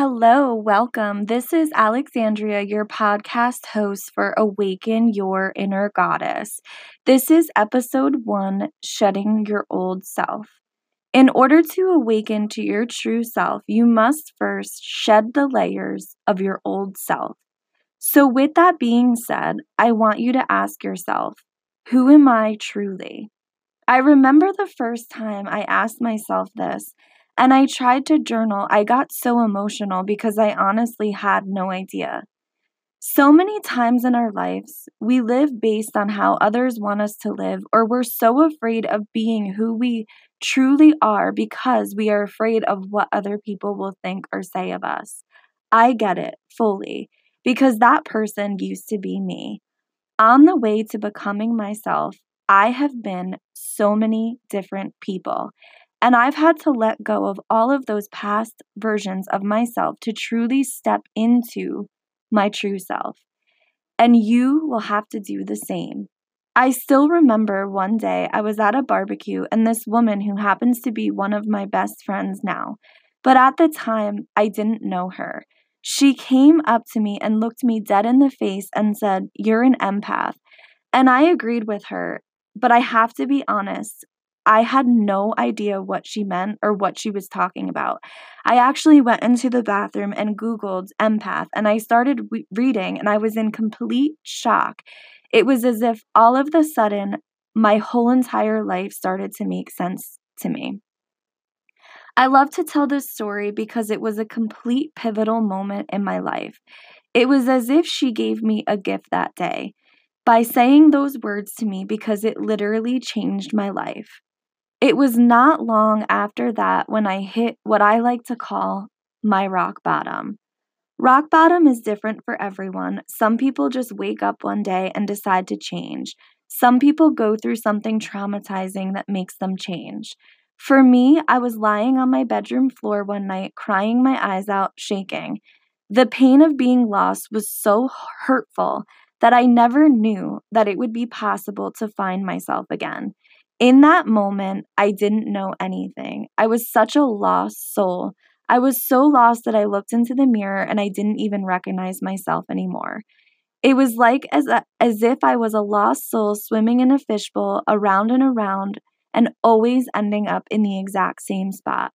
Hello, welcome. This is Alexandria, your podcast host for Awaken Your Inner Goddess. This is episode one Shedding Your Old Self. In order to awaken to your true self, you must first shed the layers of your old self. So, with that being said, I want you to ask yourself, who am I truly? I remember the first time I asked myself this and I tried to journal. I got so emotional because I honestly had no idea. So many times in our lives, we live based on how others want us to live, or we're so afraid of being who we truly are because we are afraid of what other people will think or say of us. I get it fully because that person used to be me. On the way to becoming myself, I have been so many different people. And I've had to let go of all of those past versions of myself to truly step into my true self. And you will have to do the same. I still remember one day I was at a barbecue and this woman who happens to be one of my best friends now, but at the time I didn't know her. She came up to me and looked me dead in the face and said, You're an empath. And I agreed with her, but I have to be honest, I had no idea what she meant or what she was talking about. I actually went into the bathroom and Googled empath and I started re- reading and I was in complete shock. It was as if all of the sudden my whole entire life started to make sense to me. I love to tell this story because it was a complete pivotal moment in my life. It was as if she gave me a gift that day by saying those words to me because it literally changed my life. It was not long after that when I hit what I like to call my rock bottom. Rock bottom is different for everyone. Some people just wake up one day and decide to change. Some people go through something traumatizing that makes them change. For me, I was lying on my bedroom floor one night, crying my eyes out, shaking. The pain of being lost was so hurtful that I never knew that it would be possible to find myself again. In that moment, I didn't know anything. I was such a lost soul. I was so lost that I looked into the mirror and I didn't even recognize myself anymore. It was like as, a, as if I was a lost soul swimming in a fishbowl around and around and always ending up in the exact same spot.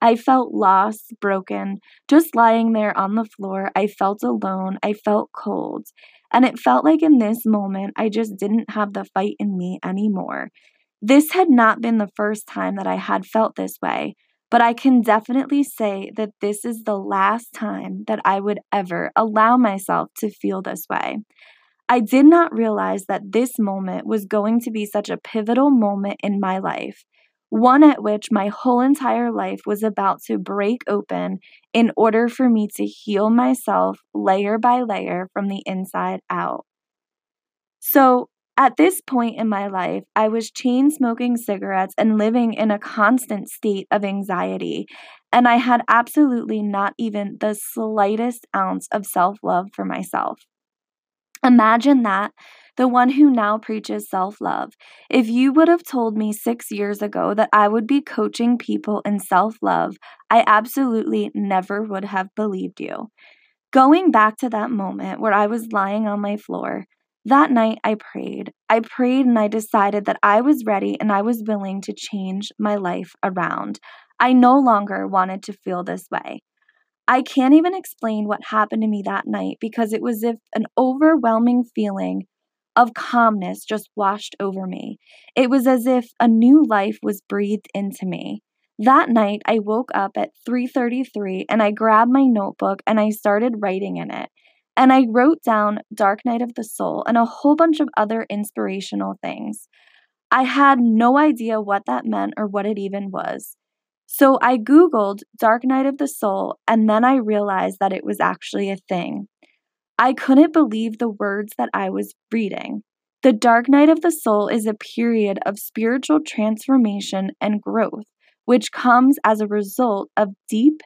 I felt lost, broken, just lying there on the floor. I felt alone. I felt cold. And it felt like in this moment, I just didn't have the fight in me anymore. This had not been the first time that I had felt this way, but I can definitely say that this is the last time that I would ever allow myself to feel this way. I did not realize that this moment was going to be such a pivotal moment in my life, one at which my whole entire life was about to break open in order for me to heal myself layer by layer from the inside out. So, at this point in my life, I was chain smoking cigarettes and living in a constant state of anxiety, and I had absolutely not even the slightest ounce of self love for myself. Imagine that, the one who now preaches self love. If you would have told me six years ago that I would be coaching people in self love, I absolutely never would have believed you. Going back to that moment where I was lying on my floor, that night, I prayed. I prayed and I decided that I was ready and I was willing to change my life around. I no longer wanted to feel this way. I can't even explain what happened to me that night because it was as if an overwhelming feeling of calmness just washed over me. It was as if a new life was breathed into me. That night I woke up at 3:33 and I grabbed my notebook and I started writing in it. And I wrote down Dark Night of the Soul and a whole bunch of other inspirational things. I had no idea what that meant or what it even was. So I Googled Dark Night of the Soul and then I realized that it was actually a thing. I couldn't believe the words that I was reading. The dark night of the soul is a period of spiritual transformation and growth, which comes as a result of deep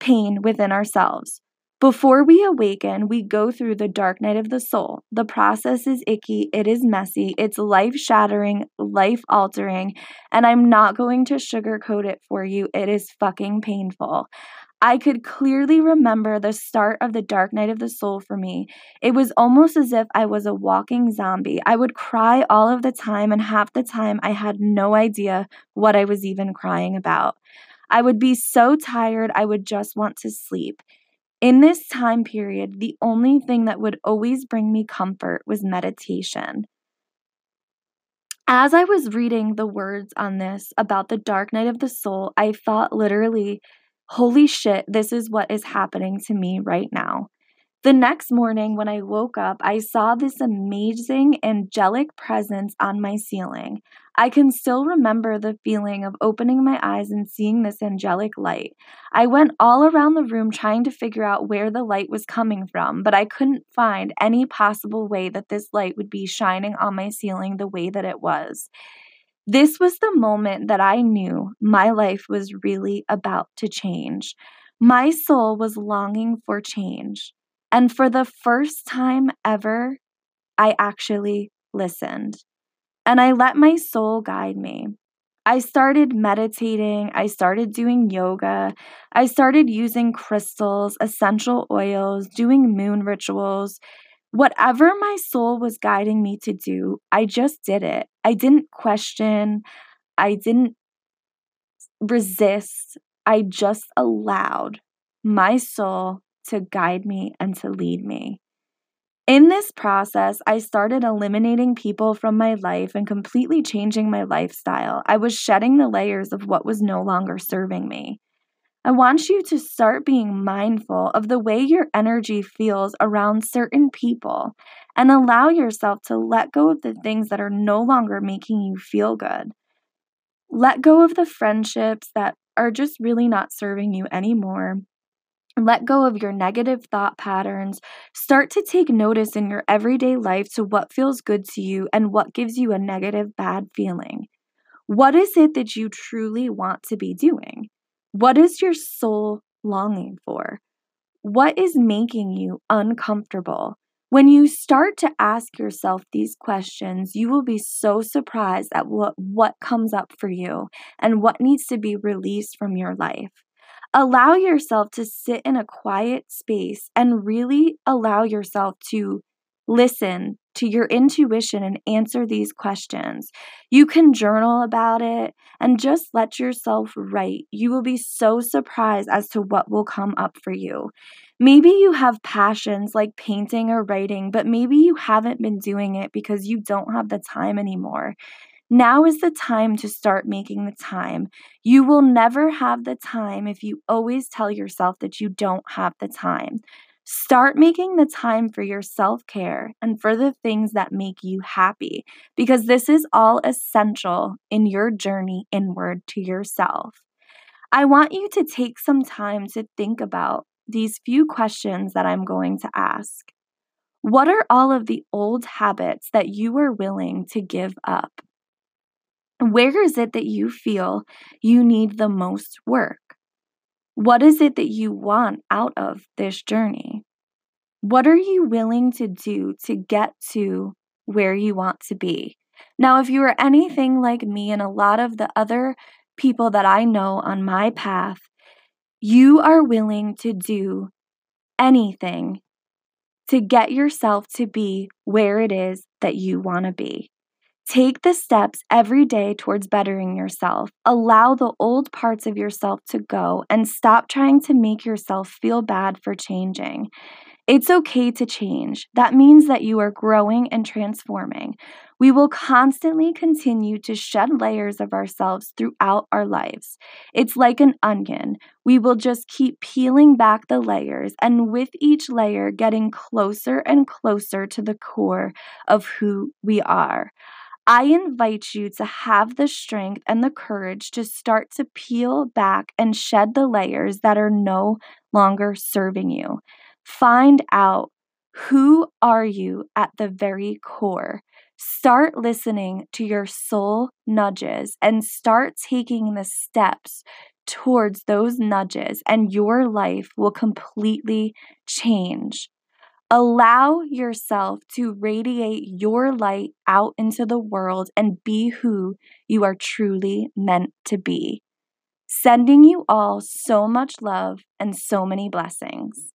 pain within ourselves. Before we awaken, we go through the dark night of the soul. The process is icky, it is messy, it's life shattering, life altering, and I'm not going to sugarcoat it for you. It is fucking painful. I could clearly remember the start of the dark night of the soul for me. It was almost as if I was a walking zombie. I would cry all of the time, and half the time I had no idea what I was even crying about. I would be so tired, I would just want to sleep. In this time period, the only thing that would always bring me comfort was meditation. As I was reading the words on this about the dark night of the soul, I thought literally, holy shit, this is what is happening to me right now. The next morning, when I woke up, I saw this amazing angelic presence on my ceiling. I can still remember the feeling of opening my eyes and seeing this angelic light. I went all around the room trying to figure out where the light was coming from, but I couldn't find any possible way that this light would be shining on my ceiling the way that it was. This was the moment that I knew my life was really about to change. My soul was longing for change. And for the first time ever, I actually listened. And I let my soul guide me. I started meditating. I started doing yoga. I started using crystals, essential oils, doing moon rituals. Whatever my soul was guiding me to do, I just did it. I didn't question. I didn't resist. I just allowed my soul to guide me and to lead me. In this process, I started eliminating people from my life and completely changing my lifestyle. I was shedding the layers of what was no longer serving me. I want you to start being mindful of the way your energy feels around certain people and allow yourself to let go of the things that are no longer making you feel good. Let go of the friendships that are just really not serving you anymore let go of your negative thought patterns. Start to take notice in your everyday life to what feels good to you and what gives you a negative, bad feeling. What is it that you truly want to be doing? What is your soul longing for? What is making you uncomfortable? When you start to ask yourself these questions, you will be so surprised at what, what comes up for you and what needs to be released from your life. Allow yourself to sit in a quiet space and really allow yourself to listen to your intuition and answer these questions. You can journal about it and just let yourself write. You will be so surprised as to what will come up for you. Maybe you have passions like painting or writing, but maybe you haven't been doing it because you don't have the time anymore. Now is the time to start making the time. You will never have the time if you always tell yourself that you don't have the time. Start making the time for your self care and for the things that make you happy, because this is all essential in your journey inward to yourself. I want you to take some time to think about these few questions that I'm going to ask. What are all of the old habits that you are willing to give up? Where is it that you feel you need the most work? What is it that you want out of this journey? What are you willing to do to get to where you want to be? Now, if you are anything like me and a lot of the other people that I know on my path, you are willing to do anything to get yourself to be where it is that you want to be. Take the steps every day towards bettering yourself. Allow the old parts of yourself to go and stop trying to make yourself feel bad for changing. It's okay to change. That means that you are growing and transforming. We will constantly continue to shed layers of ourselves throughout our lives. It's like an onion. We will just keep peeling back the layers, and with each layer, getting closer and closer to the core of who we are. I invite you to have the strength and the courage to start to peel back and shed the layers that are no longer serving you. Find out who are you at the very core. Start listening to your soul nudges and start taking the steps towards those nudges, and your life will completely change. Allow yourself to radiate your light out into the world and be who you are truly meant to be. Sending you all so much love and so many blessings.